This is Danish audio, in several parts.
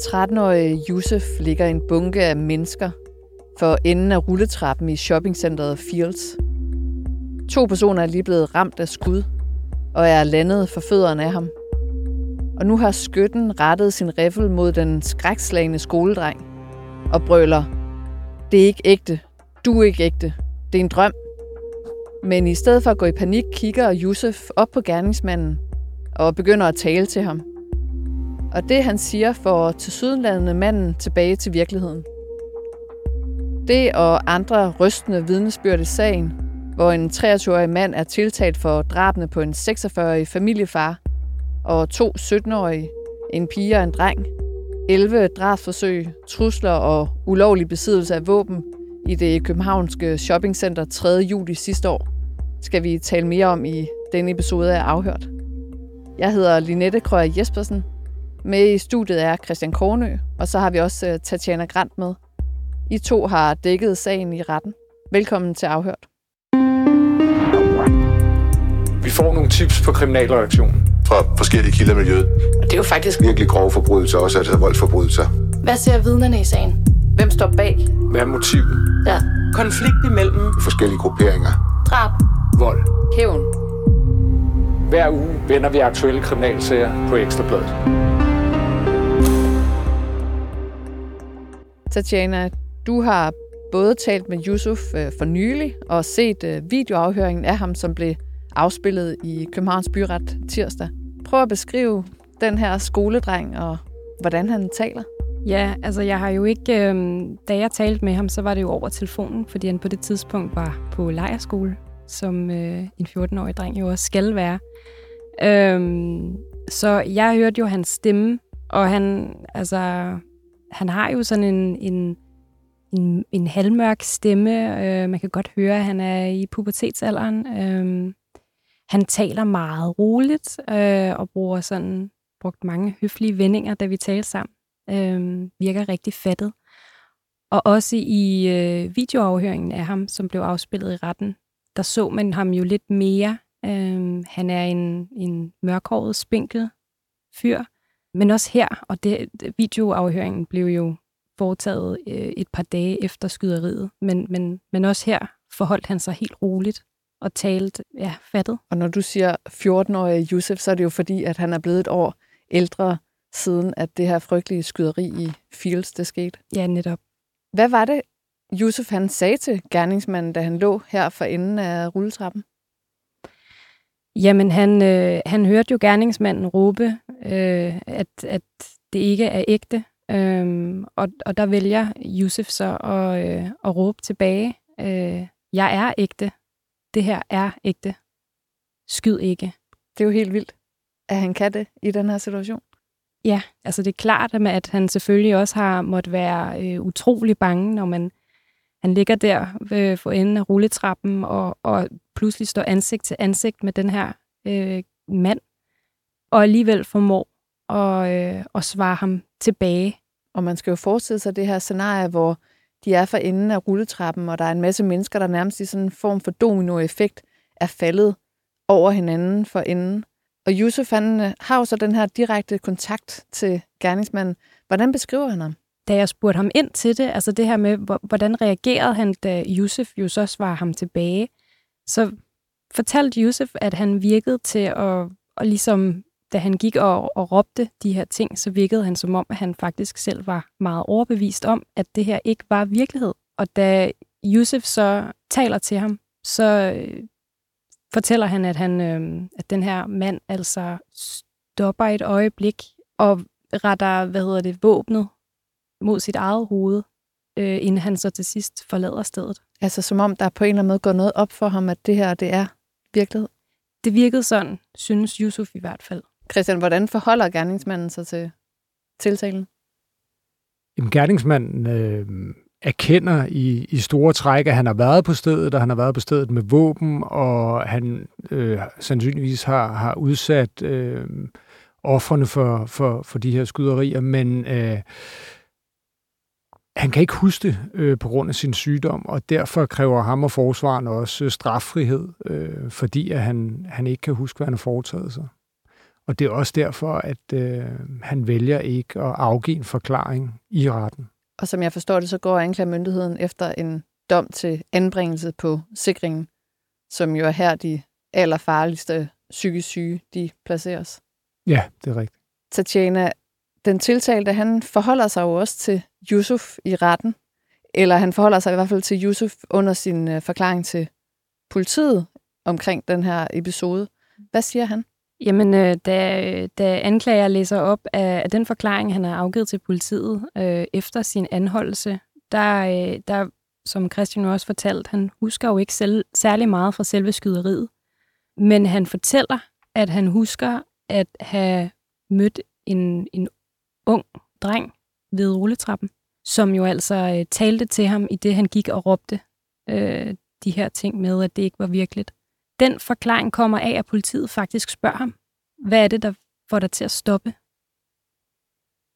13-årige Yusuf ligger i en bunke af mennesker for enden af rulletrappen i shoppingcenteret Fields. To personer er lige blevet ramt af skud og er landet for fødderne af ham. Og nu har skytten rettet sin riffel mod den skrækslagende skoledreng og brøler, det er ikke ægte, du er ikke ægte, det er en drøm. Men i stedet for at gå i panik, kigger Yusuf op på gerningsmanden og begynder at tale til ham. Og det, han siger, får til sydenlandende manden tilbage til virkeligheden. Det og andre rystende vidnesbyrd i sagen, hvor en 23-årig mand er tiltalt for drabene på en 46-årig familiefar og to 17-årige, en pige og en dreng, 11 drabsforsøg, trusler og ulovlig besiddelse af våben i det københavnske shoppingcenter 3. juli sidste år, skal vi tale mere om i denne episode af Afhørt. Jeg hedder Linette Krøyer Jespersen. Med i studiet er Christian Kornø, og så har vi også øh, Tatjana Grant med. I to har dækket sagen i retten. Velkommen til Afhørt. Vi får nogle tips på kriminalreaktionen. Fra forskellige kilder i miljøet. Og det er jo faktisk Virkelig grove forbrydelser, også altså voldsforbrydelser. Hvad ser vidnerne i sagen? Hvem står bag? Hvad er motivet? Ja. Konflikt imellem Forskellige grupperinger. Drab. Vold. Hævn. Hver uge vender vi aktuelle kriminalsager på Ekstrabladet. Tatjana, du har både talt med Yusuf øh, for nylig og set øh, videoafhøringen af ham, som blev afspillet i Københavns Byret tirsdag. Prøv at beskrive den her skoledreng og hvordan han taler. Ja, altså jeg har jo ikke... Øh, da jeg talte med ham, så var det jo over telefonen, fordi han på det tidspunkt var på lejerskole, som øh, en 14-årig dreng jo også skal være. Øh, så jeg hørte jo hans stemme, og han, altså, han har jo sådan en, en, en, en halvmørk stemme. Øh, man kan godt høre, at han er i pubertetsalderen. Øh, han taler meget roligt øh, og bruger sådan brugt mange høflige vendinger, da vi talte sammen. Øh, virker rigtig fattet. Og også i øh, videoafhøringen af ham, som blev afspillet i retten, der så man ham jo lidt mere. Øh, han er en, en mørkhåret, spinkel fyr. Men også her, og det, videoafhøringen blev jo foretaget øh, et par dage efter skyderiet, men, men, men også her forholdt han sig helt roligt og talte ja, fattet. Og når du siger 14-årige Yusuf, så er det jo fordi, at han er blevet et år ældre siden, at det her frygtelige skyderi i Fields, det skete. Ja, netop. Hvad var det, Yusuf han sagde til gerningsmanden, da han lå her for enden af rulletrappen? Jamen, han, øh, han hørte jo gerningsmanden råbe, øh, at, at det ikke er ægte. Øhm, og, og der vælger Yusuf så at, øh, at råbe tilbage, øh, jeg er ægte. Det her er ægte. Skyd ikke. Det er jo helt vildt, at han kan det i den her situation. Ja, altså det er klart, at han selvfølgelig også har måttet være øh, utrolig bange, når man han ligger der ved for enden af rulletrappen og, og pludselig står ansigt til ansigt med den her øh, mand, og alligevel formår at, øh, at svare ham tilbage. Og man skal jo forestille sig det her scenarie, hvor de er for enden af rulletrappen, og der er en masse mennesker, der nærmest i sådan en form for dominoeffekt er faldet over hinanden for enden. Og Yusuf, han øh, har jo så den her direkte kontakt til gerningsmanden. Hvordan beskriver han ham? Da jeg spurgte ham ind til det, altså det her med, hvordan reagerede han, da Yusuf jo så svarede ham tilbage, så fortalte Yusuf, at han virkede til at, og ligesom da han gik og, og råbte de her ting, så virkede han som om, at han faktisk selv var meget overbevist om, at det her ikke var virkelighed. Og da Yusuf så taler til ham, så øh, fortæller han, at, han, øh, at den her mand altså stopper et øjeblik og retter, hvad hedder det, våbnet mod sit eget hoved, øh, inden han så til sidst forlader stedet. Altså som om der på en eller anden måde går noget op for ham, at det her det er virkelighed. Det virkede sådan, synes Yusuf i hvert fald. Christian, hvordan forholder gerningsmanden sig til tiltalen? Jamen, gerningsmanden øh, erkender i, i store træk, at han har været på stedet, og han har været på stedet med våben, og han øh, sandsynligvis har, har udsat øh, offerne for, for, for de her skyderier, men øh, han kan ikke huske det øh, på grund af sin sygdom, og derfor kræver ham og forsvaren også øh, straffrihed, øh, fordi at han, han ikke kan huske, hvad han har foretaget sig. Og det er også derfor, at øh, han vælger ikke at afgive en forklaring i retten. Og som jeg forstår det, så går anklagemyndigheden efter en dom til anbringelse på sikringen, som jo er her de allerfarligste psykisk syge, de placeres. Ja, det er rigtigt. Tatjana, den tiltalte, han forholder sig jo også til Yusuf i retten, eller han forholder sig i hvert fald til Yusuf under sin øh, forklaring til politiet omkring den her episode. Hvad siger han? Jamen, øh, da, da anklager læser op af, af den forklaring, han har afgivet til politiet øh, efter sin anholdelse, der, øh, der, som Christian også fortalt, han husker jo ikke selv, særlig meget fra selve skyderiet. Men han fortæller, at han husker at have mødt en, en ung dreng ved rulletrappen, som jo altså øh, talte til ham i det, han gik og råbte øh, de her ting med, at det ikke var virkeligt. Den forklaring kommer af, at politiet faktisk spørger ham, hvad er det, der får dig til at stoppe?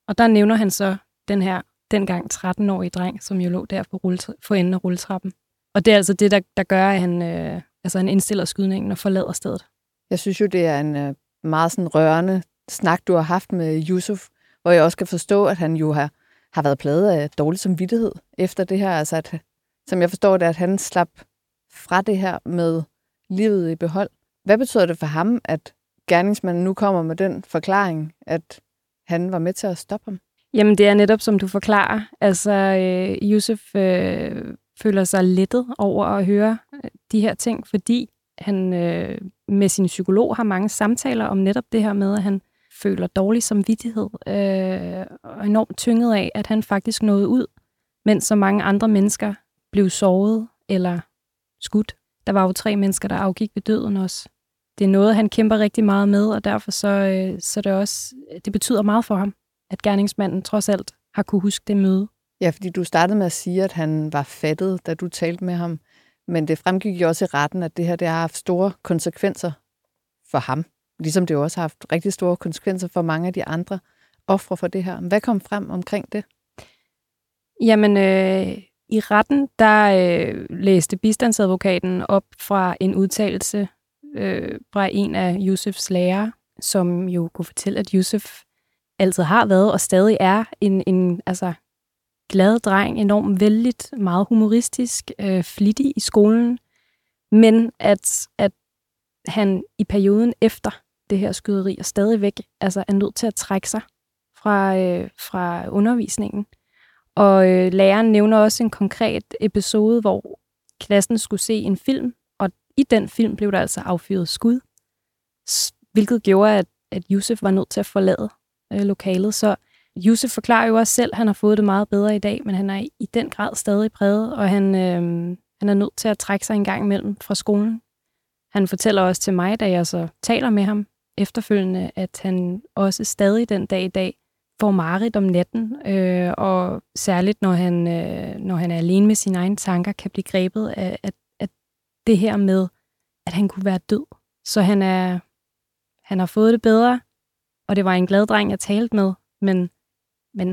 Og der nævner han så den her dengang 13-årige dreng, som jo lå der på for enden af rulletrappen. Og det er altså det, der, der gør, at han, øh, altså han indstiller skydningen og forlader stedet. Jeg synes jo, det er en øh, meget sådan rørende snak, du har haft med Yusuf, hvor jeg også kan forstå, at han jo har, har været pladet af dårlig samvittighed efter det her. Altså, at, som jeg forstår det, at han slap fra det her med livet i behold. Hvad betyder det for ham, at gerningsmanden nu kommer med den forklaring, at han var med til at stoppe ham? Jamen, det er netop, som du forklarer. Altså, øh, Yusuf øh, føler sig lettet over at høre øh, de her ting, fordi han øh, med sin psykolog har mange samtaler om netop det her med, at han føler dårlig samvittighed øh, og enormt tynget af, at han faktisk nåede ud, mens så mange andre mennesker blev såret eller skudt. Der var jo tre mennesker, der afgik ved døden også. Det er noget, han kæmper rigtig meget med, og derfor så, øh, så det også, det betyder meget for ham, at gerningsmanden trods alt har kunne huske det møde. Ja, fordi du startede med at sige, at han var fattet, da du talte med ham. Men det fremgik jo også i retten, at det her det har haft store konsekvenser for ham. Ligesom det jo også har haft rigtig store konsekvenser for mange af de andre ofre for det her. Hvad kom frem omkring det? Jamen, øh, i retten, der øh, læste bistandsadvokaten op fra en udtalelse øh, fra en af Yusufs lærere, som jo kunne fortælle, at Yusuf altid har været og stadig er en, en altså, glad dreng, enormt vældig, meget humoristisk, øh, flittig i skolen, men at, at han i perioden efter det her skyderi er stadigvæk altså er nødt til at trække sig fra, øh, fra undervisningen. Og øh, læreren nævner også en konkret episode, hvor klassen skulle se en film, og i den film blev der altså affyret skud, hvilket gjorde, at, at Josef var nødt til at forlade øh, lokalet. Så Josef forklarer jo også selv, at han har fået det meget bedre i dag, men han er i den grad stadig præget, og han, øh, han er nødt til at trække sig en gang imellem fra skolen. Han fortæller også til mig, da jeg så taler med ham efterfølgende, at han også stadig den dag i dag får mareridt om natten, øh, og særligt når han, øh, når han er alene med sine egne tanker, kan blive grebet af, af, af det her med, at han kunne være død. Så han, er, han har fået det bedre, og det var en glad dreng, jeg talte med, men, men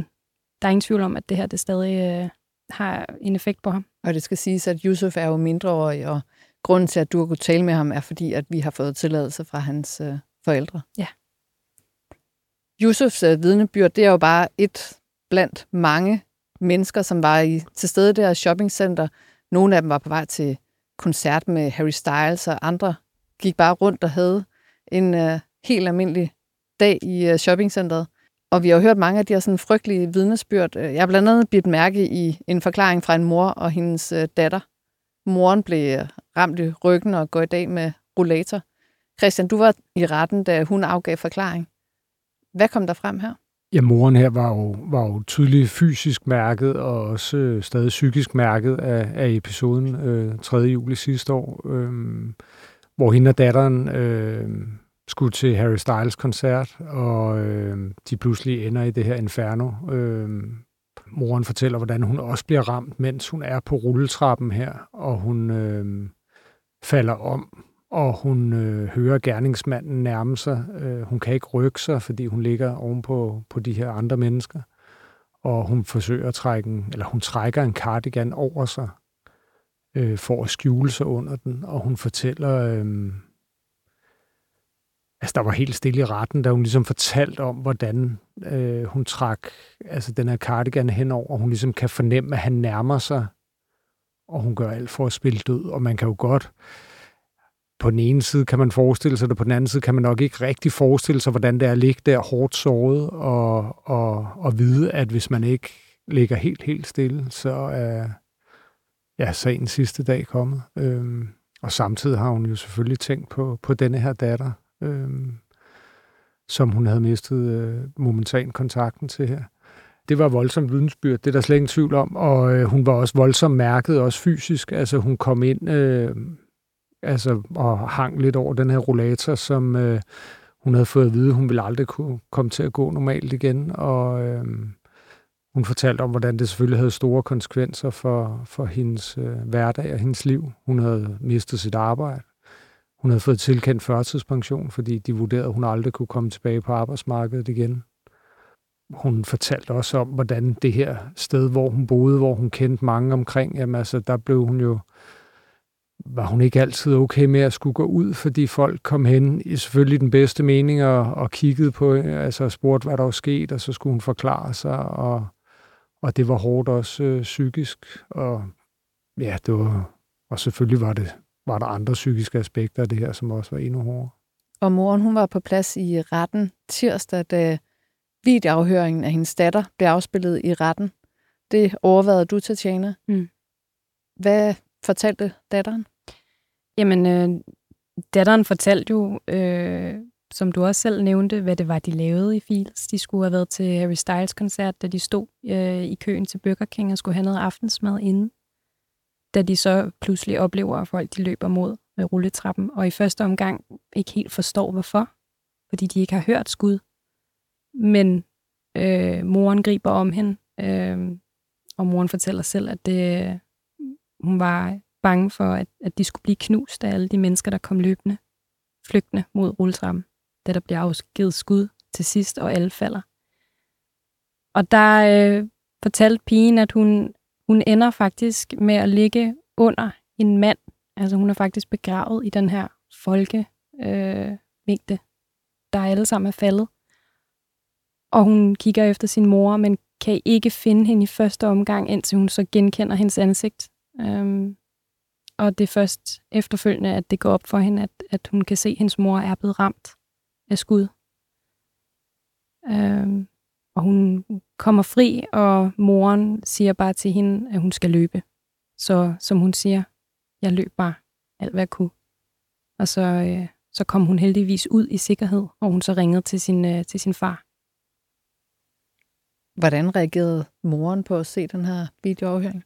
der er ingen tvivl om, at det her det stadig øh, har en effekt på ham. Og det skal siges, at Yusuf er jo mindreårig, og grunden til, at du har kunnet tale med ham, er fordi, at vi har fået tilladelse fra hans øh, forældre. Ja. Yusufs øh, vidnebyrd, det er jo bare et blandt mange mennesker, som var i, til stede der i shoppingcenter. Nogle af dem var på vej til koncert med Harry Styles, og andre gik bare rundt og havde en øh, helt almindelig dag i øh, shoppingcenteret. Og vi har jo hørt mange af de her sådan frygtelige vidnesbyrd. Jeg har blandt andet bidt mærke i en forklaring fra en mor og hendes øh, datter. Moren blev øh, ramt i ryggen og går i dag med rollator. Christian, du var i retten, da hun afgav forklaring. Hvad kom der frem her? Ja, moren her var jo, var jo tydeligt fysisk mærket og også øh, stadig psykisk mærket af, af episoden øh, 3. juli sidste år, øh, hvor hende og datteren øh, skulle til Harry Styles koncert, og øh, de pludselig ender i det her inferno. Øh, moren fortæller, hvordan hun også bliver ramt, mens hun er på rulletrappen her, og hun øh, falder om og hun øh, hører gerningsmanden nærme sig. Øh, hun kan ikke rykke sig, fordi hun ligger ovenpå på de her andre mennesker. Og hun forsøger at trække, en, eller hun trækker en cardigan over sig, øh, for at skjule sig under den. Og hun fortæller, øh, altså, der var helt stille i retten, da hun ligesom fortalte om, hvordan øh, hun trak altså, den her cardigan henover, og hun ligesom kan fornemme, at han nærmer sig, og hun gør alt for at spille død, og man kan jo godt, på den ene side kan man forestille sig det, på den anden side kan man nok ikke rigtig forestille sig, hvordan det er at ligge der hårdt såret, og, og, og vide, at hvis man ikke ligger helt, helt stille, så er ja, sagen sidste dag kommet. Øhm, og samtidig har hun jo selvfølgelig tænkt på, på denne her datter, øhm, som hun havde mistet øh, momentan kontakten til her. Det var voldsomt vidensbyrd, det er der slet ingen tvivl om, og øh, hun var også voldsomt mærket, også fysisk. Altså hun kom ind øh, altså, og hang lidt over den her rollator, som øh, hun havde fået at vide, hun ville aldrig kunne komme til at gå normalt igen, og øh, hun fortalte om, hvordan det selvfølgelig havde store konsekvenser for, for hendes øh, hverdag og hendes liv. Hun havde mistet sit arbejde. Hun havde fået tilkendt førtidspension, fordi de vurderede, at hun aldrig kunne komme tilbage på arbejdsmarkedet igen. Hun fortalte også om, hvordan det her sted, hvor hun boede, hvor hun kendte mange omkring, jamen altså, der blev hun jo, var hun ikke altid okay med at skulle gå ud, fordi folk kom hen i selvfølgelig den bedste mening og, og kiggede på, altså spurgte, hvad der var sket, og så skulle hun forklare sig, og, og det var hårdt også øh, psykisk, og ja, det var, og selvfølgelig var det var der andre psykiske aspekter af det her, som også var endnu hårdere. Og moren hun var på plads i retten tirsdag, da videoafhøringen af hendes datter blev afspillet i retten. Det overvejede du, Tatjana. Mm. Hvad fortalte datteren? Jamen, øh, datteren fortalte jo, øh, som du også selv nævnte, hvad det var, de lavede i Fields. De skulle have været til Harry Styles-koncert, da de stod øh, i køen til Burger King og skulle have noget aftensmad inden da de så pludselig oplever, at folk de løber mod med rulletrappen, og i første omgang ikke helt forstår, hvorfor, fordi de ikke har hørt skud. Men øh, moren griber om hende, øh, og moren fortæller selv, at det, hun var bange for, at, at de skulle blive knust af alle de mennesker, der kom løbende, flygtende mod rulletrappen, da der bliver afgivet skud til sidst, og alle falder. Og der øh, fortalte pigen, at hun hun ender faktisk med at ligge under en mand. Altså hun er faktisk begravet i den her folkemængde, øh, der alle sammen er faldet. Og hun kigger efter sin mor, men kan ikke finde hende i første omgang, indtil hun så genkender hendes ansigt. Øhm, og det er først efterfølgende, at det går op for hende, at, at hun kan se, at hendes mor er blevet ramt af skud. Øhm, og hun kommer fri, og moren siger bare til hende, at hun skal løbe. Så som hun siger, jeg løb bare alt, hvad jeg kunne. Og så, øh, så kom hun heldigvis ud i sikkerhed, og hun så ringede til sin, øh, til sin far. Hvordan reagerede moren på at se den her videoafhøring?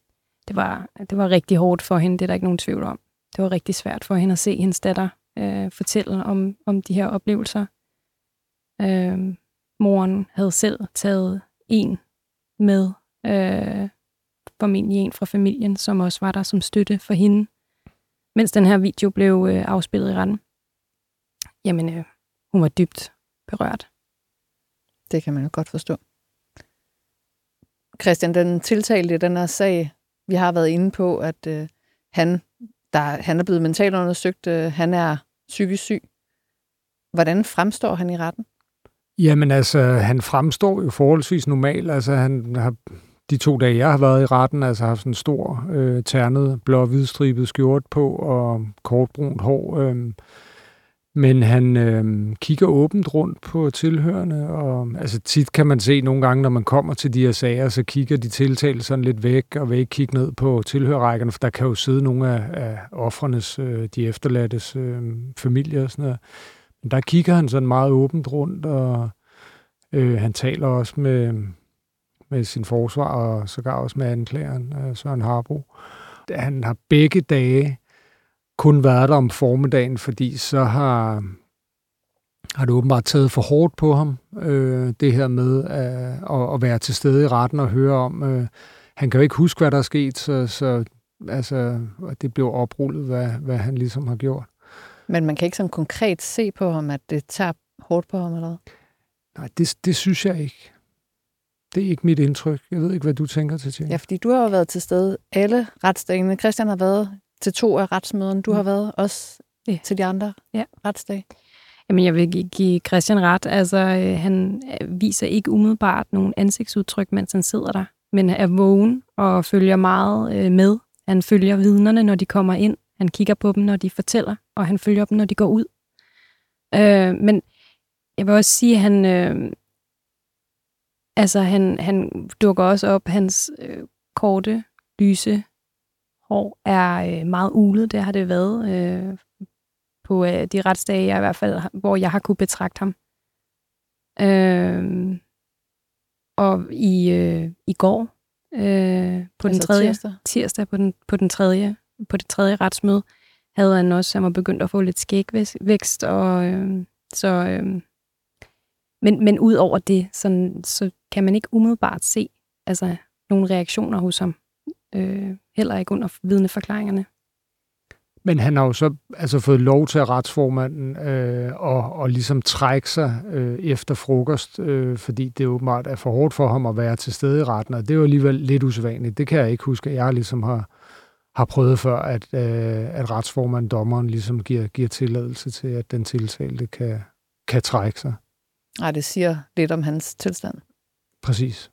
Det var, det var rigtig hårdt for hende, det er der ikke nogen tvivl om. Det var rigtig svært for hende at se hendes datter øh, fortælle om, om de her oplevelser. Øh, moren havde selv taget en med, øh, formentlig en fra familien, som også var der som støtte for hende, mens den her video blev øh, afspillet i retten. Jamen, øh, hun var dybt berørt. Det kan man jo godt forstå. Christian, den tiltalte i den her sag, vi har været inde på, at øh, han, der, han er blevet mentalt undersøgt, øh, han er psykisk syg. Hvordan fremstår han i retten? Jamen altså, han fremstår jo forholdsvis normal. Altså, han har de to dage, jeg har været i retten, altså haft sådan en stor, øh, ternet, blå hvidstribet skjort på og kortbrunt hår. Øh, men han øh, kigger åbent rundt på tilhørende, og altså tit kan man se nogle gange, når man kommer til de her sager, så kigger de tiltalte sådan lidt væk, og vil ikke kigge ned på tilhørrækkerne, for der kan jo sidde nogle af, af offrenes, øh, de efterladtes øh, familier og sådan noget. Men der kigger han sådan meget åbent rundt, og øh, han taler også med, med sin forsvar, og sågar også med anklageren, øh, Søren Harbo. Han har begge dage kun været der om formiddagen, fordi så har, har det åbenbart taget for hårdt på ham, øh, det her med øh, at, at være til stede i retten og høre om. Øh, han kan jo ikke huske, hvad der er sket, så, så altså, det blev oprullet, hvad, hvad han ligesom har gjort. Men man kan ikke sådan konkret se på ham, at det tager hårdt på ham, eller Nej, det, det synes jeg ikke. Det er ikke mit indtryk. Jeg ved ikke, hvad du tænker til, Tjene. Ja, fordi du har jo været til stede alle retsdagene. Christian har været til to af retsmøderne. Du mm. har været også ja. til de andre ja. retsdage. Jamen, jeg vil gi- give Christian ret. Altså, øh, han øh, viser ikke umiddelbart nogen ansigtsudtryk, mens han sidder der, men er vågen og følger meget øh, med. Han følger vidnerne, når de kommer ind. Han kigger på dem, når de fortæller, og han følger dem, når de går ud. Øh, men jeg vil også sige, at han, øh, altså, han, han dukker også op. Hans øh, korte, lyse hår er øh, meget ulet. Det har det været øh, på øh, de retsdage, jeg i hvert fald, hvor jeg har kunne betragte ham. Øh, og i, øh, i går, øh, på den Altså tredje tirsdag? tirsdag på den, på den tredje, på det tredje retsmøde, havde han også, han var begyndt at få lidt skægvækst, og øh, så, øh, men, men ud over det, sådan, så kan man ikke umiddelbart se altså, nogle reaktioner hos ham. Øh, heller ikke under vidneforklaringerne. Men han har jo så altså fået lov til at retsformanden øh, og, og ligesom trække sig øh, efter frokost, øh, fordi det åbenbart er for hårdt for ham at være til stede i retten, og det er jo alligevel lidt usædvanligt. Det kan jeg ikke huske, at jeg ligesom har, har prøvet før, at, øh, at retsformanden, dommeren, ligesom giver, giver tilladelse til, at den tiltalte kan, kan trække sig. Nej, det siger lidt om hans tilstand. Præcis.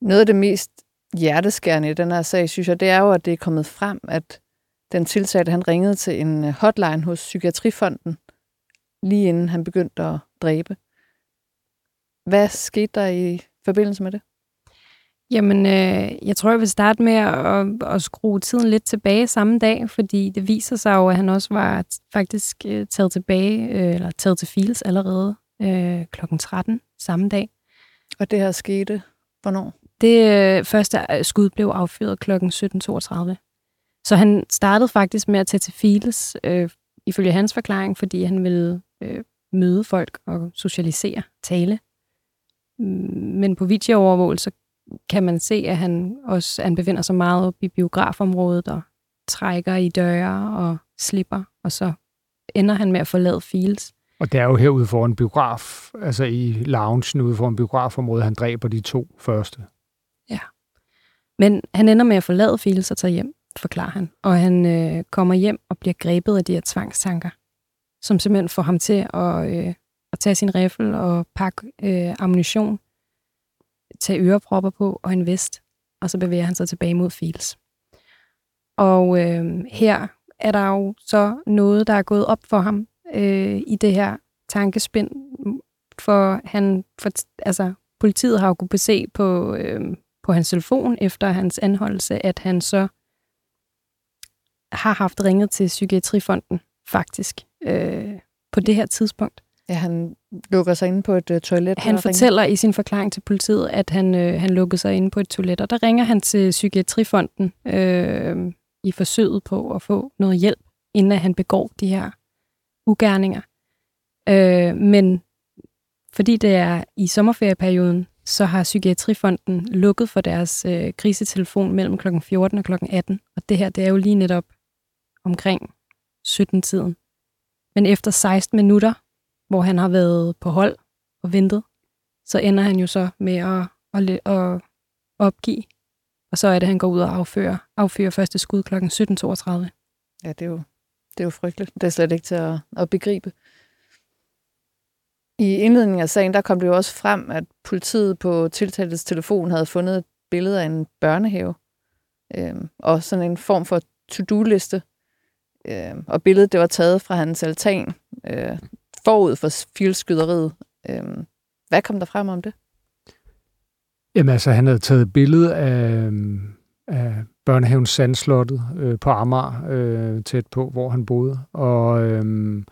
Noget af det mest hjerteskærende i den her sag, synes jeg, det er jo, at det er kommet frem, at den tiltalte, han ringede til en øh, hotline hos Psykiatrifonden, lige inden han begyndte at dræbe. Hvad skete der i forbindelse med det? Jamen, øh, jeg tror, jeg vil starte med at, at skrue tiden lidt tilbage samme dag, fordi det viser sig jo, at han også var faktisk øh, taget tilbage, øh, eller taget til files allerede øh, klokken 13 samme dag. Og det her skete hvornår? Det øh, første øh, skud blev affyret klokken 17.32. Så han startede faktisk med at tage til files, øh, ifølge hans forklaring, fordi han ville øh, møde folk og socialisere, tale. Mm, men på videoovervågelse kan man se, at han også han befinder sig meget op i biografområdet og trækker i døre og slipper, og så ender han med at forlade files. Og det er jo herude foran en biograf, altså i loungen ude foran biografområdet, han dræber de to første. Ja. Men han ender med at forlade Fields og tage hjem, forklarer han. Og han øh, kommer hjem og bliver grebet af de her tvangstanker, som simpelthen får ham til at, øh, at tage sin riffel og pakke øh, ammunition, tage ørepropper på og en vest, og så bevæger han sig tilbage mod Fields. Og øh, her er der jo så noget, der er gået op for ham øh, i det her tankespind, for han, for, altså politiet har jo kunnet se på, øh, på hans telefon efter hans anholdelse, at han så har haft ringet til Psykiatrifonden, faktisk, øh, på det her tidspunkt. Ja, han lukker sig inde på et uh, toilet. Han og ringer. fortæller i sin forklaring til politiet, at han, øh, han lukkede sig inde på et toilet, og der ringer han til Psykiatrifonden øh, i forsøget på at få noget hjælp, inden at han begår de her ugerninger. Øh, men fordi det er i sommerferieperioden, så har Psykiatrifonden lukket for deres øh, krisetelefon mellem kl. 14 og kl. 18. Og det her, det er jo lige netop omkring 17-tiden. Men efter 16 minutter, hvor han har været på hold og ventet, så ender han jo så med at, at, at, opgive. Og så er det, at han går ud og affyrer, affyrer første skud kl. 17.32. Ja, det er jo, det er jo frygteligt. Det er slet ikke til at, at begribe. I indledningen af sagen, der kom det jo også frem, at politiet på tiltaltes telefon havde fundet et billede af en børnehave. øh, og sådan en form for to-do-liste. Øh, og billedet, det var taget fra hans altan øh, forud for fieldskyderiet. Øh, hvad kom der frem om det? Jamen altså, han havde taget billede af, af børnehaven Sandslottet øh, på Amager, øh, tæt på, hvor han boede. Og øh,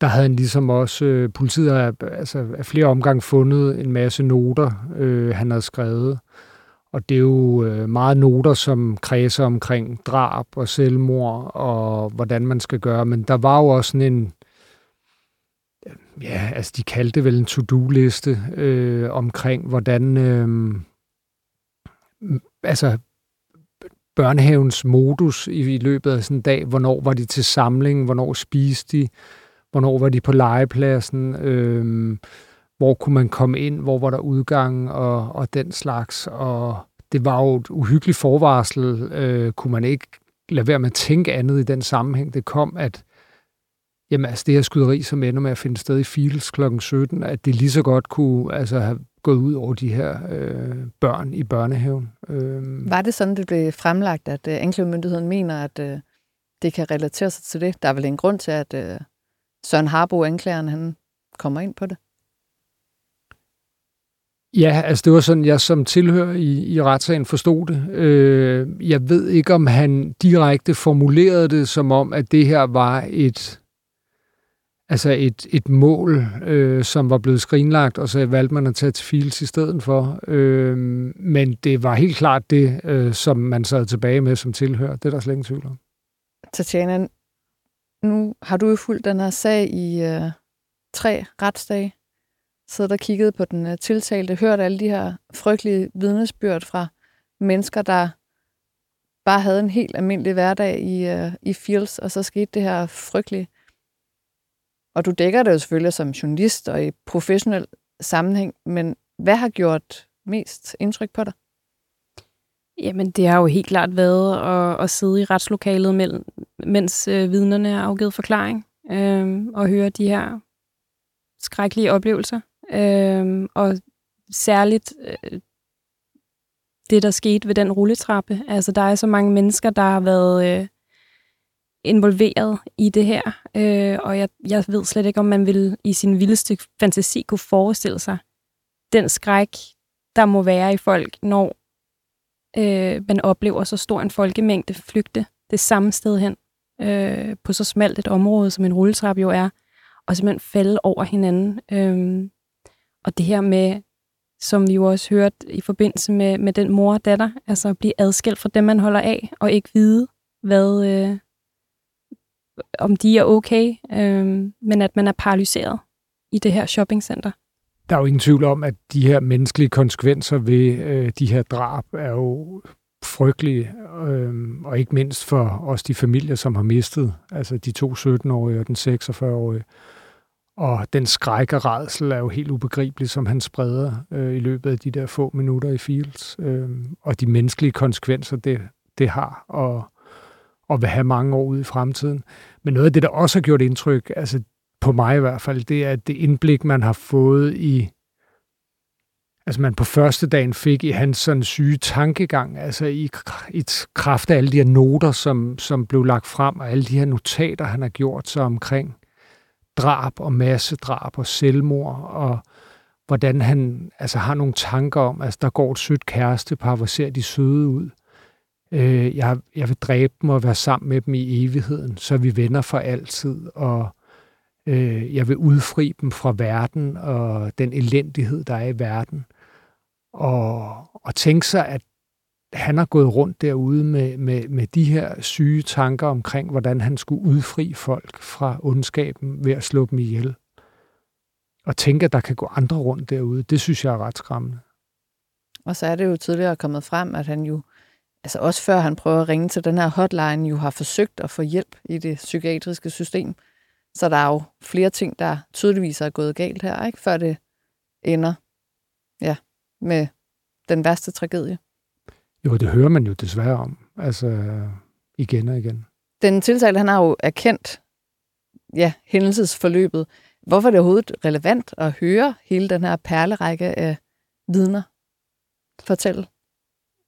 der havde han ligesom også, øh, politiet har altså, af flere omgange fundet en masse noter, øh, han havde skrevet. Og det er jo øh, meget noter, som kredser omkring drab og selvmord og hvordan man skal gøre. Men der var jo også sådan en, ja, altså de kaldte det vel en to-do-liste øh, omkring, hvordan, øh, altså børnehavens modus i, i løbet af sådan en dag, hvornår var de til samling, hvornår spiste de, hvornår var de på legepladsen, øh, hvor kunne man komme ind, hvor var der udgang og, og den slags, og det var jo et uhyggeligt forvarsel, øh, kunne man ikke lade være med at tænke andet i den sammenhæng. Det kom, at Jamen altså det her skyderi, som ender med at finde sted i Fields kl. 17, at det lige så godt kunne altså, have gået ud over de her øh, børn i børnehaven. Øh. Var det sådan, det blev fremlagt, at øh, anklagemyndigheden mener, at øh, det kan relatere sig til det? Der er vel en grund til, at øh, Søren Harbo, anklageren, han kommer ind på det? Ja, altså det var sådan, jeg som tilhører i, i retssagen forstod det. Øh, jeg ved ikke, om han direkte formulerede det som om, at det her var et altså et, et mål, øh, som var blevet skrinlagt, og så valgte man at tage til Fields i stedet for. Øh, men det var helt klart det, øh, som man sad tilbage med som tilhører. Det er der slet ingen tvivl om. Tatjana, nu har du jo fulgt den her sag i øh, tre retsdage. Siddet og kigget på den øh, tiltalte, hørt alle de her frygtelige vidnesbyrd fra mennesker, der bare havde en helt almindelig hverdag i, øh, i Fields, og så skete det her frygtelige. Og du dækker det jo selvfølgelig som journalist og i professionel sammenhæng, men hvad har gjort mest indtryk på dig? Jamen, det har jo helt klart været at, at sidde i retslokalet, mellem, mens øh, vidnerne har afgivet forklaring, øh, og høre de her skrækkelige oplevelser. Øh, og særligt øh, det, der skete ved den rulletrappe. Altså, der er så mange mennesker, der har været... Øh, involveret i det her, øh, og jeg, jeg ved slet ikke, om man vil i sin vildeste fantasi kunne forestille sig den skræk, der må være i folk, når øh, man oplever så stor en folkemængde flygte det samme sted hen øh, på så smalt et område, som en rulletrap jo er, og simpelthen falde over hinanden. Øh, og det her med, som vi jo også hørte i forbindelse med, med den mor og datter, altså at blive adskilt fra dem, man holder af, og ikke vide, hvad, øh, om de er okay, øh, men at man er paralyseret i det her shoppingcenter. Der er jo ingen tvivl om, at de her menneskelige konsekvenser ved øh, de her drab er jo frygtelige, øh, og ikke mindst for os de familier, som har mistet, altså de to 17-årige og den 46-årige. Og den skræk og redsel er jo helt ubegribelig, som han spreder øh, i løbet af de der få minutter i Fields. Øh, og de menneskelige konsekvenser, det, det har, og og vil have mange år ud i fremtiden. Men noget af det, der også har gjort indtryk, altså på mig i hvert fald, det er det indblik, man har fået i, altså man på første dagen fik i hans sådan syge tankegang, altså i, i kraft af alle de her noter, som, som blev lagt frem, og alle de her notater, han har gjort sig omkring drab og massedrab og selvmord, og hvordan han altså har nogle tanker om, altså der går et sødt kærestepar, hvor ser de søde ud. Øh, jeg, jeg vil dræbe dem og være sammen med dem i evigheden, så vi venner for altid, og øh, jeg vil udfri dem fra verden og den elendighed, der er i verden. Og, og tænke sig, at han har gået rundt derude med, med, med de her syge tanker omkring, hvordan han skulle udfri folk fra ondskaben ved at slå dem ihjel. Og tænke, at der kan gå andre rundt derude, det synes jeg er ret skræmmende. Og så er det jo tidligere kommet frem, at han jo altså også før han prøver at ringe til den her hotline, jo har forsøgt at få hjælp i det psykiatriske system. Så der er jo flere ting, der tydeligvis er gået galt her, ikke? før det ender ja, med den værste tragedie. Jo, det hører man jo desværre om, altså igen og igen. Den tiltalte, han har jo erkendt ja, hændelsesforløbet. Hvorfor er det overhovedet relevant at høre hele den her perlerække af vidner fortælle?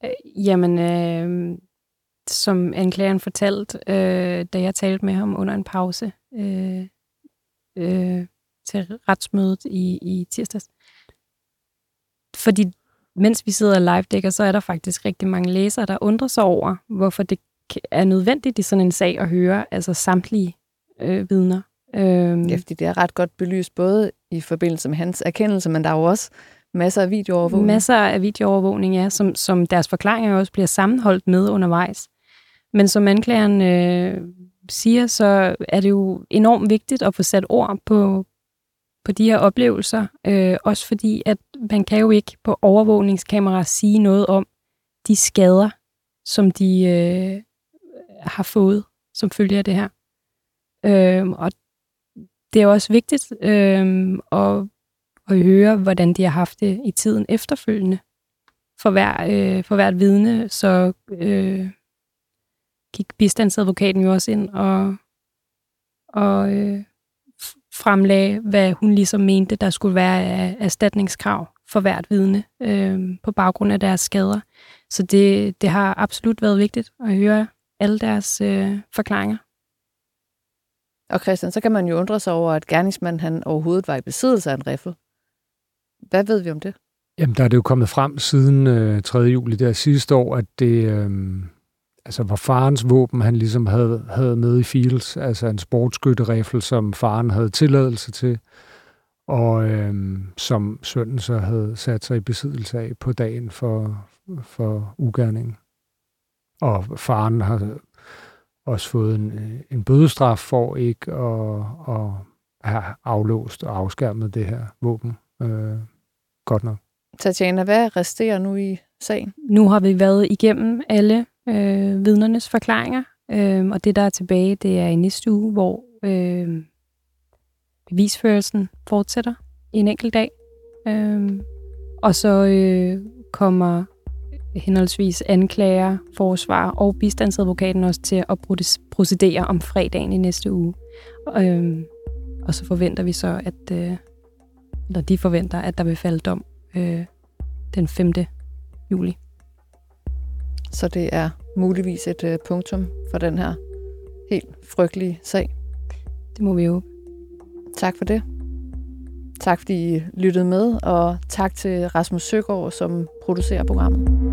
Øh, jamen, øh, som anklageren fortalte, øh, da jeg talte med ham under en pause øh, øh, til retsmødet i, i tirsdags. Fordi mens vi sidder og live-dækker, så er der faktisk rigtig mange læsere, der undrer sig over, hvorfor det er nødvendigt i sådan en sag at høre altså samtlige øh, vidner. Øh, ja, fordi det er ret godt belyst, både i forbindelse med hans erkendelse, men der er jo også Masser af videoovervågning. Masser af videoovervågning, ja, som, som deres forklaringer også bliver sammenholdt med undervejs. Men som anklageren øh, siger, så er det jo enormt vigtigt at få sat ord på, på de her oplevelser. Øh, også fordi, at man kan jo ikke på overvågningskamera sige noget om de skader, som de øh, har fået som følge af det her. Øh, og det er også vigtigt øh, at at høre, hvordan de har haft det i tiden efterfølgende. For, hver, øh, for hvert vidne, så øh, gik bistandsadvokaten jo også ind og, og øh, fremlagde, hvad hun ligesom mente, der skulle være af erstatningskrav for hvert vidne øh, på baggrund af deres skader. Så det, det har absolut været vigtigt at høre alle deres øh, forklaringer. Og Christian, så kan man jo undre sig over, at gerningsmanden han overhovedet var i besiddelse af en riffel. Hvad ved vi om det? Jamen, der er det jo kommet frem siden øh, 3. juli der sidste år, at det øh, altså var farens våben, han ligesom havde, havde med i Fields, altså en sportsskytteriffel, som faren havde tilladelse til, og øh, som sønnen så havde sat sig i besiddelse af på dagen for, for ugerningen. Og faren har også fået en, en bødestraf for ikke at, at have aflåst og afskærmet det her våben. Øh, godt nok. Tatjana, hvad resterer nu i sagen? Nu har vi været igennem alle øh, vidnernes forklaringer, øh, og det, der er tilbage, det er i næste uge, hvor øh, bevisførelsen fortsætter i en enkelt dag. Øh, og så øh, kommer henholdsvis anklager, forsvar og bistandsadvokaten også til at procedere om fredagen i næste uge. Øh, og så forventer vi så, at øh, eller de forventer, at der vil falde dom øh, den 5. juli. Så det er muligvis et øh, punktum for den her helt frygtelige sag. Det må vi jo. Tak for det. Tak fordi I lyttede med, og tak til Rasmus Søgaard, som producerer programmet.